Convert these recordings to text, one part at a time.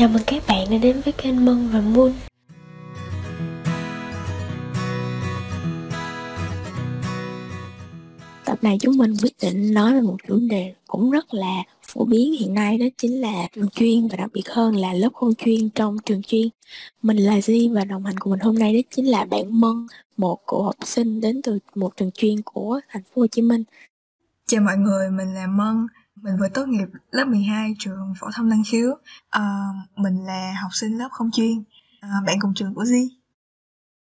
Chào mừng các bạn đã đến với kênh Mân và Moon Tập này chúng mình quyết định nói về một chủ đề cũng rất là phổ biến hiện nay đó chính là trường chuyên và đặc biệt hơn là lớp không chuyên trong trường chuyên. Mình là Di và đồng hành của mình hôm nay đó chính là bạn Mân, một cựu học sinh đến từ một trường chuyên của thành phố Hồ Chí Minh. Chào mọi người, mình là Mân, mình vừa tốt nghiệp lớp 12 trường phổ thông năng khiếu. À, mình là học sinh lớp không chuyên, à, bạn cùng trường của Di.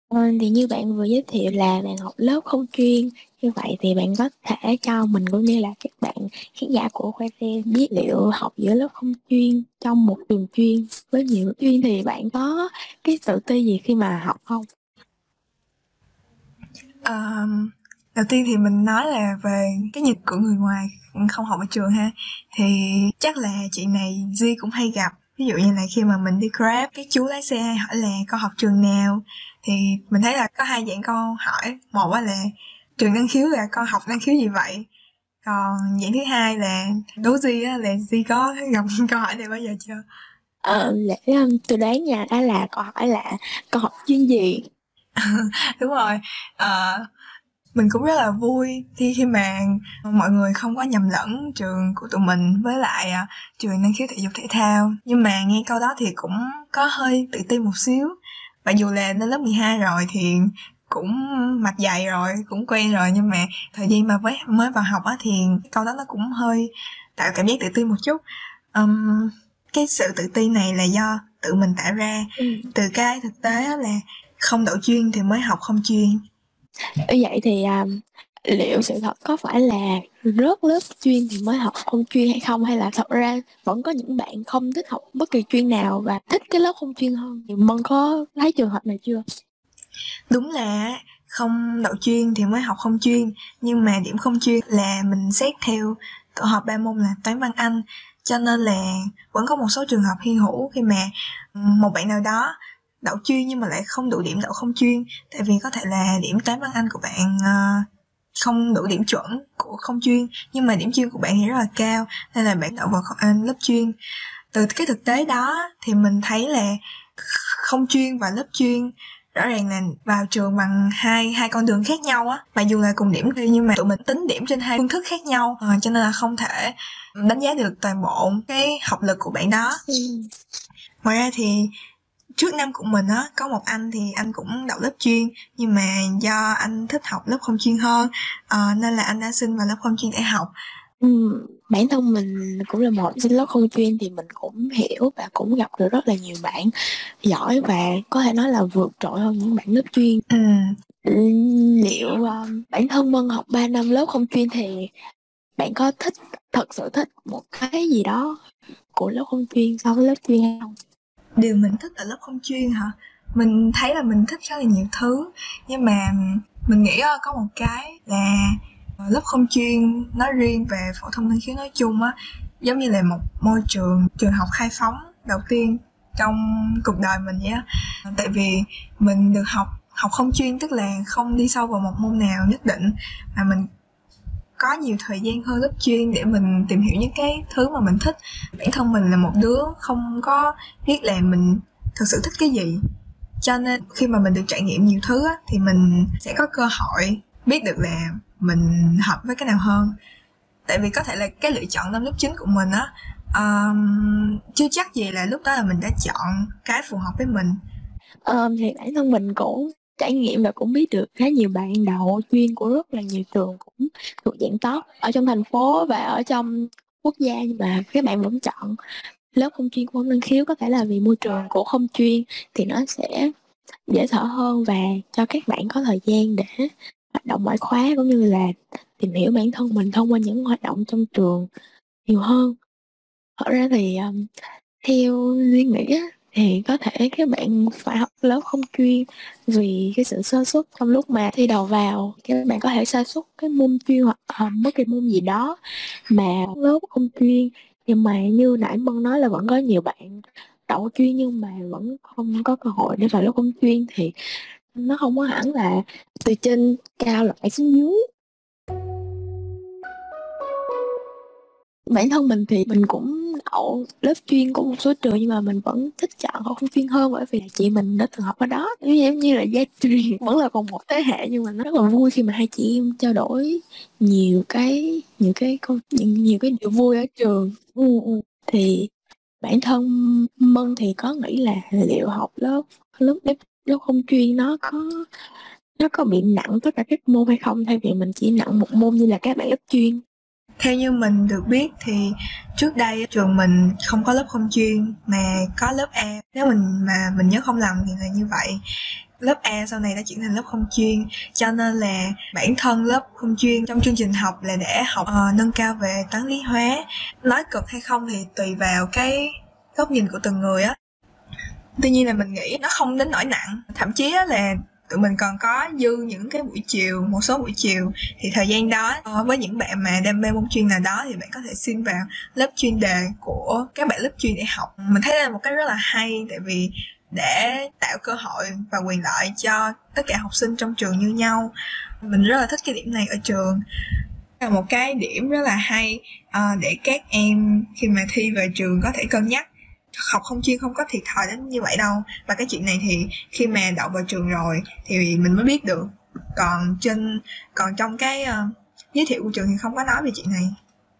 Ờ, thì như bạn vừa giới thiệu là bạn học lớp không chuyên như vậy thì bạn có thể cho mình cũng như là các bạn khán giả của khoa xe biết liệu học giữa lớp không chuyên trong một trường chuyên với nhiều chuyên thì bạn có cái tự ti gì khi mà học không? À, đầu tiên thì mình nói là về cái nhìn của người ngoài không học ở trường ha. Thì chắc là chuyện này Di cũng hay gặp. Ví dụ như là khi mà mình đi grab cái chú lái xe hỏi là con học trường nào? Thì mình thấy là có hai dạng câu hỏi. Một là trường năng khiếu là con học năng khiếu gì vậy? Còn dạng thứ hai là đố Di á là Di có gặp câu hỏi này bao giờ chưa? Ờ um, tôi đoán nha đó là câu hỏi là con học chuyên gì? Đúng rồi. À, mình cũng rất là vui khi khi mà mọi người không có nhầm lẫn trường của tụi mình với lại uh, trường năng khiếu thể dục thể thao. Nhưng mà nghe câu đó thì cũng có hơi tự tin một xíu. Mặc dù là lên lớp 12 rồi thì cũng mặt dày rồi cũng quen rồi. Nhưng mà thời gian mà mới mới vào học á thì câu đó nó cũng hơi tạo cảm giác tự tin một chút. Um, cái sự tự tin này là do tự mình tạo ra. Ừ. từ cái thực tế là không đậu chuyên thì mới học không chuyên như vậy thì um, liệu sự thật có phải là rớt lớp chuyên thì mới học không chuyên hay không? Hay là thật ra vẫn có những bạn không thích học bất kỳ chuyên nào và thích cái lớp không chuyên hơn? Thì mân có thấy trường hợp này chưa? Đúng là không đậu chuyên thì mới học không chuyên nhưng mà điểm không chuyên là mình xét theo tổ hợp ba môn là toán văn anh. Cho nên là vẫn có một số trường hợp hy hữu khi mà một bạn nào đó đậu chuyên nhưng mà lại không đủ điểm đậu không chuyên. Tại vì có thể là điểm toán văn anh của bạn uh, không đủ điểm chuẩn của không chuyên nhưng mà điểm chuyên của bạn thì rất là cao nên là bạn đậu vào anh lớp chuyên. Từ cái thực tế đó thì mình thấy là không chuyên và lớp chuyên rõ ràng là vào trường bằng hai hai con đường khác nhau á. Mặc dù là cùng điểm thi nhưng mà tụi mình tính điểm trên hai phương thức khác nhau à, cho nên là không thể đánh giá được toàn bộ cái học lực của bạn đó. Ừ. ngoài ra thì trước năm của mình á có một anh thì anh cũng đậu lớp chuyên nhưng mà do anh thích học lớp không chuyên hơn uh, nên là anh đã xin vào lớp không chuyên để học. Ừ, bản thân mình cũng là một sinh lớp không chuyên thì mình cũng hiểu và cũng gặp được rất là nhiều bạn giỏi và có thể nói là vượt trội hơn những bạn lớp chuyên. Ừ. liệu um, bản thân Mân học 3 năm lớp không chuyên thì bạn có thích thật sự thích một cái gì đó của lớp không chuyên so với lớp chuyên không điều mình thích ở lớp không chuyên hả? Mình thấy là mình thích rất là nhiều thứ. Nhưng mà mình nghĩ ờ, có một cái là lớp không chuyên nói riêng về phổ thông năng khiếu nói chung á, giống như là một môi trường trường học khai phóng đầu tiên trong cuộc đời mình vậy á. Tại vì mình được học học không chuyên tức là không đi sâu vào một môn nào nhất định, mà mình có nhiều thời gian hơn lớp chuyên để mình tìm hiểu những cái thứ mà mình thích. Bản thân mình là một đứa không có biết là mình thực sự thích cái gì. Cho nên khi mà mình được trải nghiệm nhiều thứ á, thì mình sẽ có cơ hội biết được là mình hợp với cái nào hơn. Tại vì có thể là cái lựa chọn năm lớp chín của mình á um, chưa chắc gì là lúc đó là mình đã chọn cái phù hợp với mình. Um, thì bản thân mình cũng trải nghiệm và cũng biết được khá nhiều bạn đậu chuyên của rất là nhiều trường cũng thuộc dạng top ở trong thành phố và ở trong quốc gia nhưng mà các bạn vẫn chọn lớp không chuyên của năng khiếu có thể là vì môi trường của không chuyên thì nó sẽ dễ thở hơn và cho các bạn có thời gian để hoạt động ngoại khóa cũng như là tìm hiểu bản thân mình thông qua những hoạt động trong trường nhiều hơn. Thật ra thì um, theo riêng nghĩ á, thì có thể các bạn phải học lớp không chuyên vì cái sự sơ suất trong lúc mà thi đầu vào. Các bạn có thể sơ suất cái môn chuyên hoặc uh, bất kỳ môn gì đó mà lớp không chuyên. Nhưng mà như nãy mân nói là vẫn có nhiều bạn đậu chuyên nhưng mà vẫn không có cơ hội để vào lớp không chuyên thì nó không có hẳn là từ trên cao lại xuống dưới. Bản thân mình thì mình cũng đậu lớp chuyên của một số trường nhưng mà mình vẫn thích chọn học không chuyên hơn bởi vì là chị mình đã từng học ở đó. Giống như là gia truyền vẫn là còn một thế hệ nhưng mà nó rất là vui khi mà hai chị em trao đổi nhiều cái nhiều cái câu nhiều, nhiều cái điều vui ở trường. Ừ, ừ. thì bản thân mân thì có nghĩ là liệu học lớp lớp lớp, lớp không chuyên nó có nó có bị nặng tất cả các môn hay không? Thay vì mình chỉ nặng một môn như là các bạn lớp chuyên theo như mình được biết thì trước đây trường mình không có lớp không chuyên mà có lớp A. Nếu mình mà mình nhớ không lầm thì là như vậy. Lớp A sau này đã chuyển thành lớp không chuyên cho nên là bản thân lớp không chuyên trong chương trình học là để học uh, nâng cao về toán lý hóa. Nói cực hay không thì tùy vào cái góc nhìn của từng người á. Tuy nhiên là mình nghĩ nó không đến nỗi nặng. Thậm chí là tụi mình còn có dư những cái buổi chiều một số buổi chiều thì thời gian đó ờ, với những bạn mà đam mê môn chuyên nào đó thì bạn có thể xin vào lớp chuyên đề của các bạn lớp chuyên để học. Mình thấy là một cái rất là hay tại vì để tạo cơ hội và quyền lợi cho tất cả học sinh trong trường như nhau. Mình rất là thích cái điểm này ở trường. Là một cái điểm rất là hay uh, để các em khi mà thi về trường có thể cân nhắc học không chuyên không có thiệt thòi đến như vậy đâu. Và cái chuyện này thì khi mà đậu vào trường rồi thì mình mới biết được. Còn trên còn trong cái uh, giới thiệu của trường thì không có nói về chuyện này.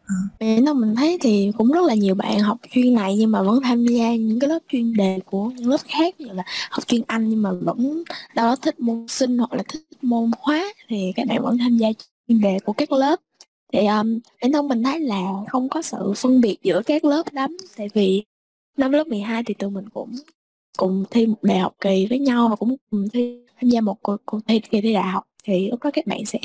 Ờ. Vậy nên mình thấy thì cũng rất là nhiều bạn học chuyên này nhưng mà vẫn tham gia những cái lớp chuyên đề của những lớp khác như là học chuyên Anh nhưng mà vẫn đâu đó thích môn sinh hoặc là thích môn hóa thì các bạn vẫn tham gia chuyên đề của các lớp. Thì um, bản thân mình thấy là không có sự phân biệt giữa các lớp lắm tại vì năm lớp 12 thì tụi mình cũng cùng thi một đại học kỳ với nhau và cũng cùng thi tham gia một cuộc, cuộc thi kỳ thi đại học. Thì lúc đó các bạn sẽ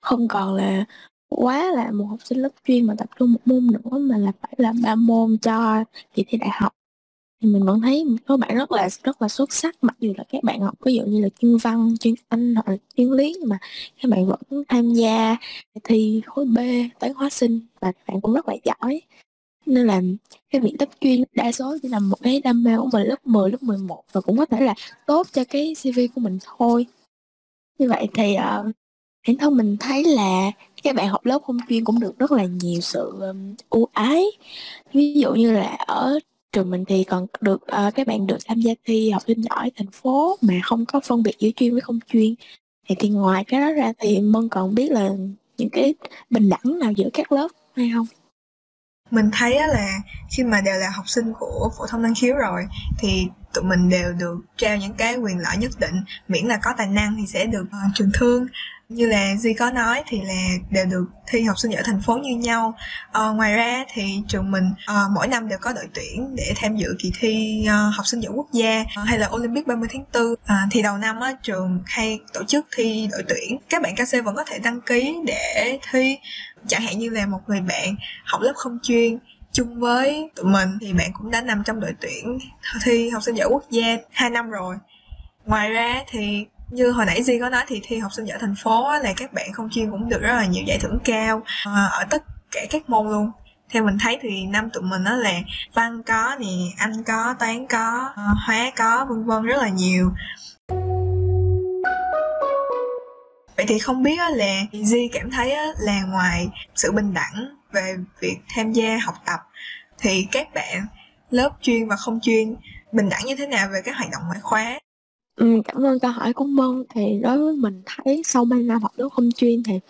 không còn là quá là một học sinh lớp chuyên mà tập trung một môn nữa mà là phải làm ba môn cho kỳ thi đại học. Thì mình vẫn thấy một số bạn rất là rất là xuất sắc mặc dù là các bạn học ví dụ như là chuyên văn chuyên anh hoặc là chuyên lý nhưng mà các bạn vẫn tham gia thi khối B toán hóa sinh và các bạn cũng rất là giỏi nên là cái việc tách chuyên đa số chỉ là một cái đam mê của mình lớp 10, lớp 11 và cũng có thể là tốt cho cái CV của mình thôi. Như vậy thì uh, bản thân mình thấy là các bạn học lớp không chuyên cũng được rất là nhiều sự um, ưu ái. Ví dụ như là ở trường mình thì còn được uh, các bạn được tham gia thi học sinh giỏi thành phố mà không có phân biệt giữa chuyên với không chuyên. Thì thì ngoài cái đó ra thì mân còn biết là những cái bình đẳng nào giữa các lớp hay không? Mình thấy là khi mà đều là học sinh của phổ thông năng khiếu rồi thì tụi mình đều được trao những cái quyền lợi nhất định miễn là có tài năng thì sẽ được uh, trường thương. Như là Duy có nói thì là đều được thi học sinh giỏi thành phố như nhau. À, ngoài ra thì trường mình uh, mỗi năm đều có đội tuyển để tham dự kỳ thi uh, học sinh giỏi quốc gia uh, hay là Olympic 30 tháng 4 uh, thì đầu năm á, trường hay tổ chức thi đội tuyển. Các bạn KC vẫn có thể đăng ký để thi chẳng hạn như là một người bạn học lớp không chuyên chung với tụi mình thì bạn cũng đã nằm trong đội tuyển thi học sinh giỏi quốc gia hai năm rồi. Ngoài ra thì như hồi nãy Di có nói thì thi học sinh giỏi thành phố là các bạn không chuyên cũng được rất là nhiều giải thưởng cao ờ, ở tất cả các môn luôn. Theo mình thấy thì năm tụi mình đó là văn có nè, anh có, toán có ờ, hóa có, vân vân rất là nhiều vậy thì không biết là Di cảm thấy là ngoài sự bình đẳng về việc tham gia học tập thì các bạn lớp chuyên và không chuyên bình đẳng như thế nào về các hoạt động ngoại khóa Ừ, cảm ơn câu hỏi của Mân. Thì đối với mình thấy sau 3 năm học lớp không chuyên thì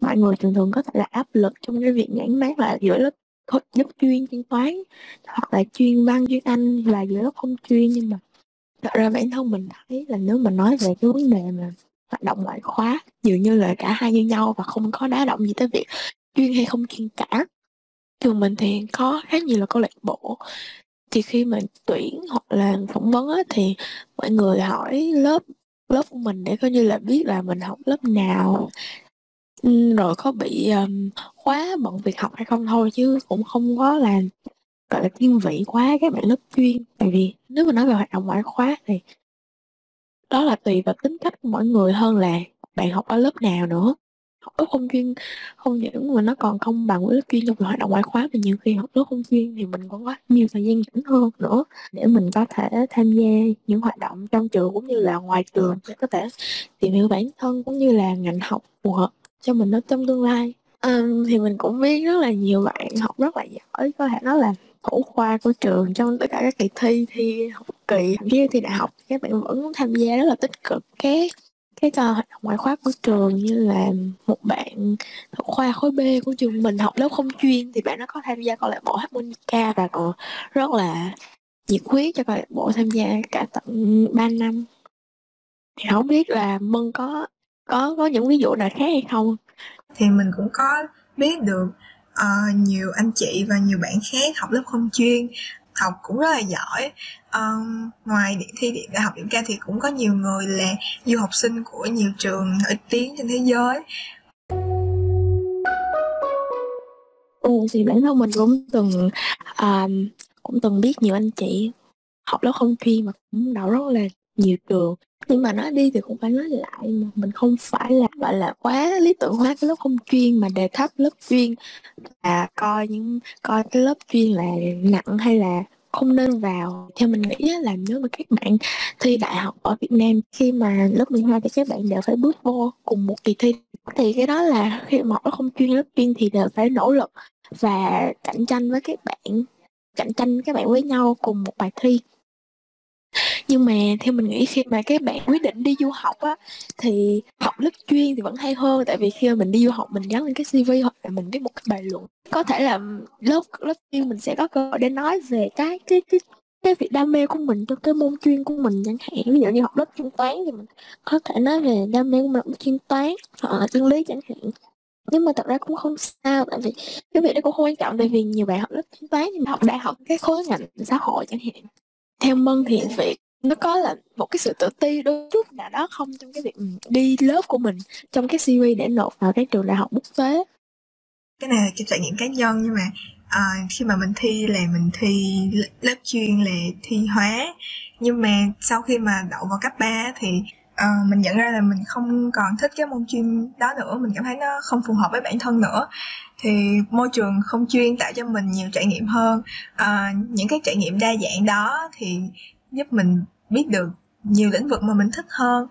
mọi người thường thường có thể là áp lực trong cái việc nhãn mát là giữa lớp lớp chuyên chuyên toán hoặc là chuyên văn chuyên Anh và giữa lớp không chuyên nhưng mà thật ra bản thân mình thấy là nếu mà nói về cái vấn đề mà hoạt động ngoại khóa dường như là cả hai như nhau và không có đá động gì tới việc chuyên hay không chuyên cả. Trường mình thì có khá nhiều là câu lạc bộ. Thì khi mà tuyển hoặc là phỏng vấn á, thì mọi người hỏi lớp lớp của mình để coi như là biết là mình học lớp nào. Ừ, rồi có bị um, khóa bận việc học hay không thôi chứ cũng không có là gọi là thiên vị quá các bạn lớp chuyên. Tại vì nếu mà nói về hoạt động ngoại khóa thì đó là tùy vào tính cách của mỗi người hơn là bạn học ở lớp nào nữa. Học lớp không chuyên không những mà nó còn không bằng với lớp chuyên trong hoạt động ngoại khóa thì nhiều khi học lớp không chuyên thì mình còn có nhiều thời gian rảnh hơn nữa để mình có thể tham gia những hoạt động trong trường cũng như là ngoài trường để có thể tìm hiểu bản thân cũng như là ngành học phù hợp cho mình ở trong tương lai. Um, thì mình cũng biết rất là nhiều bạn học rất là giỏi, có thể nói là thủ khoa của trường trong tất cả các kỳ thi, thi học kỳ, thậm chí thi đại học, các bạn vẫn tham gia rất là tích cực. Các cái uh, hoạt động ngoại khóa của trường như là một bạn thuộc khoa khối B của trường mình học lớp không chuyên thì bạn nó có tham gia câu lạc bộ harmonica và còn rất là nhiệt huyết cho câu lạc bộ tham gia cả tận 3 năm. Thì không biết là Mân có có có những ví dụ nào khác hay không? Thì mình cũng có biết được uh, nhiều anh chị và nhiều bạn khác học lớp không chuyên học cũng rất là giỏi um, ngoài điểm thi điểm đại học điểm ca thì cũng có nhiều người là du học sinh của nhiều trường nổi tiếng trên thế giới. Ừ, thì bản thân mình cũng từng um, cũng từng biết nhiều anh chị học lớp không chuyên mà cũng đậu rất là nhiều trường. Nhưng mà nói đi thì cũng phải nói lại mà mình không phải là gọi là quá lý tưởng hóa cái lớp không chuyên mà đề thấp lớp chuyên và coi những coi cái lớp chuyên là nặng hay là không nên vào. Theo mình nghĩ là nếu mà các bạn thi đại học ở Việt Nam, khi mà lớp 12 thì các bạn đều phải bước vô cùng một kỳ thi. Thì cái đó là khi mà không chuyên, lớp chuyên thì đều phải nỗ lực và cạnh tranh với các bạn, cạnh tranh các bạn với nhau cùng một bài thi nhưng mà theo mình nghĩ khi mà các bạn quyết định đi du học á, thì học lớp chuyên thì vẫn hay hơn. Tại vì khi mà mình đi du học, mình gắn lên cái cv hoặc là mình viết một cái bài luận, có thể là lớp lớp chuyên mình sẽ có cơ hội để nói về cái cái cái cái việc đam mê của mình trong cái môn chuyên của mình chẳng hạn. Ví dụ như học lớp chuyên toán thì mình có thể nói về đam mê của mình chuyên toán hoặc là chuyên lý chẳng hạn. Nhưng mà thật ra cũng không sao, tại vì cái việc đó cũng không quan trọng. Tại vì nhiều bạn học lớp chuyên toán nhưng mà học đại học cái khối ngành xã hội chẳng hạn. Theo mân thì việc nó có là một cái sự tự ti đôi chút nào đó không trong cái việc ừ, đi lớp của mình trong cái CV để nộp vào cái trường đại học quốc tế. Cái này là cái trải nghiệm cá nhân nhưng mà à, khi mà mình thi là mình thi lớp chuyên là thi hóa nhưng mà sau khi mà đậu vào cấp 3 thì uh, mình nhận ra là mình không còn thích cái môn chuyên đó nữa. Mình cảm thấy nó không phù hợp với bản thân nữa. Thì môi trường không chuyên tạo cho mình nhiều trải nghiệm hơn. Uh, những cái trải nghiệm đa dạng đó thì giúp mình biết được nhiều lĩnh vực mà mình thích hơn.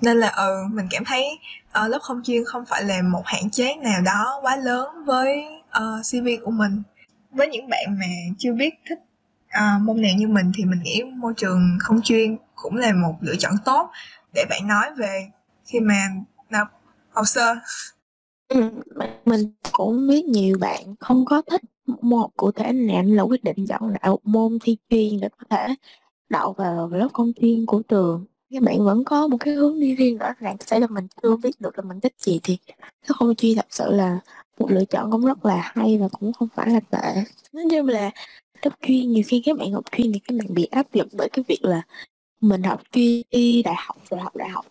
Nên là ừ mình cảm thấy uh, lớp không chuyên không phải là một hạn chế nào đó quá lớn với ờ, uh, cv của mình. Với những bạn mà chưa biết thích uh, môn nào như mình thì mình nghĩ môi trường không chuyên cũng là một lựa chọn tốt để bạn nói về khi mà nộp hồ sơ. Ừ, mình cũng biết nhiều bạn không có thích một cụ thể nào là quyết định chọn lại một môn thi chuyên để có thể đậu vào lớp công chuyên của trường. Các bạn vẫn có một cái hướng đi riêng rõ ràng sẽ là mình chưa biết được là mình thích gì thì nó không chuyên thật sự là một lựa chọn cũng rất là hay và cũng không phải là tệ. Nói chung là lớp chuyên, nhiều khi các bạn học chuyên thì các bạn bị áp lực bởi cái việc là mình học chuyên đi đại học rồi học đại học.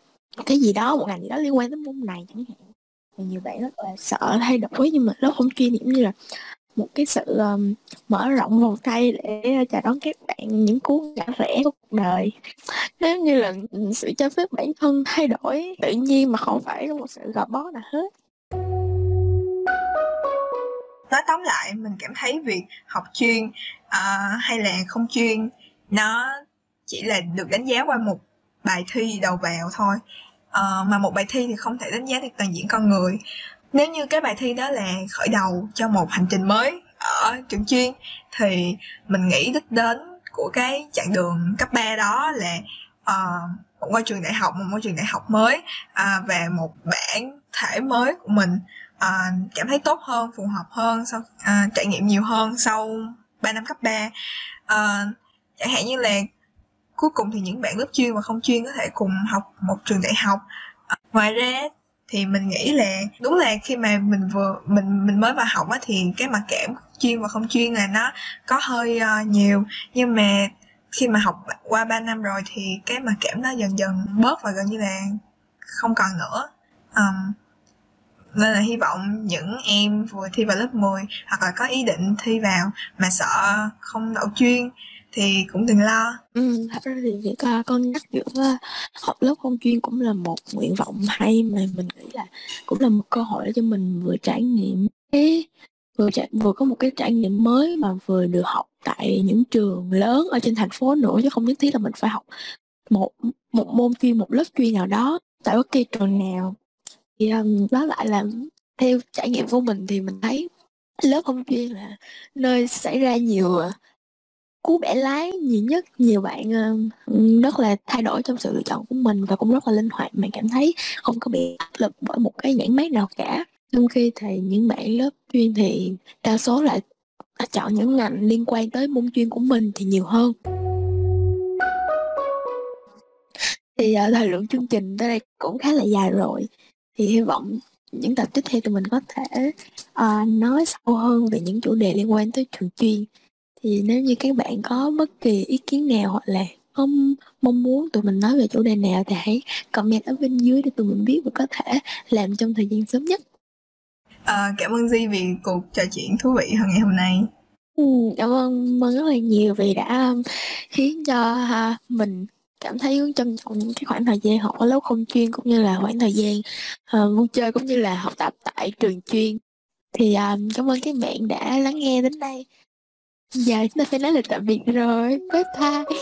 Cái gì đó, một ngành gì đó liên quan đến môn này chẳng hạn. Thì nhiều bạn rất là sợ thay đổi nhưng mà lớp không chuyên giống như là một cái sự um, mở rộng vòng tay để chào đón các bạn những cú ngã rẽ của cuộc đời. Nếu như là sự cho phép bản thân thay đổi tự nhiên mà không phải là một sự gò bó nào hết. Nói tóm lại mình cảm thấy việc học chuyên uh, hay là không chuyên nó chỉ là được đánh giá qua một bài thi đầu vào thôi. Uh, mà một bài thi thì không thể đánh giá được toàn diện con người nếu như cái bài thi đó là khởi đầu cho một hành trình mới ở trường chuyên thì mình nghĩ đích đến của cái chặng đường cấp 3 đó là uh, một ngôi trường đại học một môi trường đại học mới uh, và một bản thể mới của mình uh, cảm thấy tốt hơn phù hợp hơn sau uh, trải nghiệm nhiều hơn sau 3 năm cấp 3 uh, ờ, chẳng hạn như là cuối cùng thì những bạn lớp chuyên và không chuyên có thể cùng học một trường đại học. Uh, ngoài ra thì mình nghĩ là đúng là khi mà mình vừa mình mình mới vào học á thì cái mặc cảm chuyên và không chuyên là nó có hơi uh, nhiều. Nhưng mà khi mà học qua 3 năm rồi thì cái mặc cảm nó dần dần bớt và gần như là không còn nữa. Um, nên là hy vọng những em vừa thi vào lớp 10 hoặc là có ý định thi vào mà sợ không đậu chuyên thì cũng đừng lo. Ừ, thật ra thì việc uh, con nhắc giữa học lớp không chuyên cũng là một nguyện vọng hay mà mình nghĩ là cũng là một cơ hội để cho mình vừa trải nghiệm cái vừa trải, vừa có một cái trải nghiệm mới mà vừa được học tại những trường lớn ở trên thành phố nữa chứ không nhất thiết là mình phải học một một môn chuyên một lớp chuyên nào đó. Tại bất kỳ trường nào thì um, đó lại là theo trải nghiệm của mình thì mình thấy lớp không chuyên là nơi xảy ra nhiều à, cú bẻ lái nhiều nhất. Nhiều bạn ờ, rất là thay đổi trong sự lựa chọn của mình và cũng rất là linh hoạt. Mình cảm thấy không có bị áp lực bởi một cái nhãn mát nào cả. Trong khi thì những bạn lớp chuyên thì đa số lại chọn những ngành liên quan tới môn chuyên của mình thì nhiều hơn. Thì uh, thời lượng chương trình tới đây cũng khá là dài rồi. Thì hy vọng những tập tiếp theo tụi mình có thể uh, nói sâu hơn về những chủ đề liên quan tới trường chuyên thì nếu như các bạn có bất kỳ ý kiến nào hoặc là không mong muốn tụi mình nói về chủ đề nào thì hãy comment ở bên dưới để tụi mình biết và có thể làm trong thời gian sớm nhất. À, cảm ơn Di vì cuộc trò chuyện thú vị hôm ngày hôm nay. Ừ, cảm ơn mơn rất là nhiều vì đã um, khiến cho ha, mình cảm thấy trân trọng những cái khoảng thời gian học ở lớp không chuyên cũng như là khoảng thời gian uh, vui chơi cũng như là học tập tại trường chuyên. Thì um, cảm ơn các bạn đã lắng nghe đến đây giờ chúng ta phải nói lời tạm biệt rồi. Bye bye.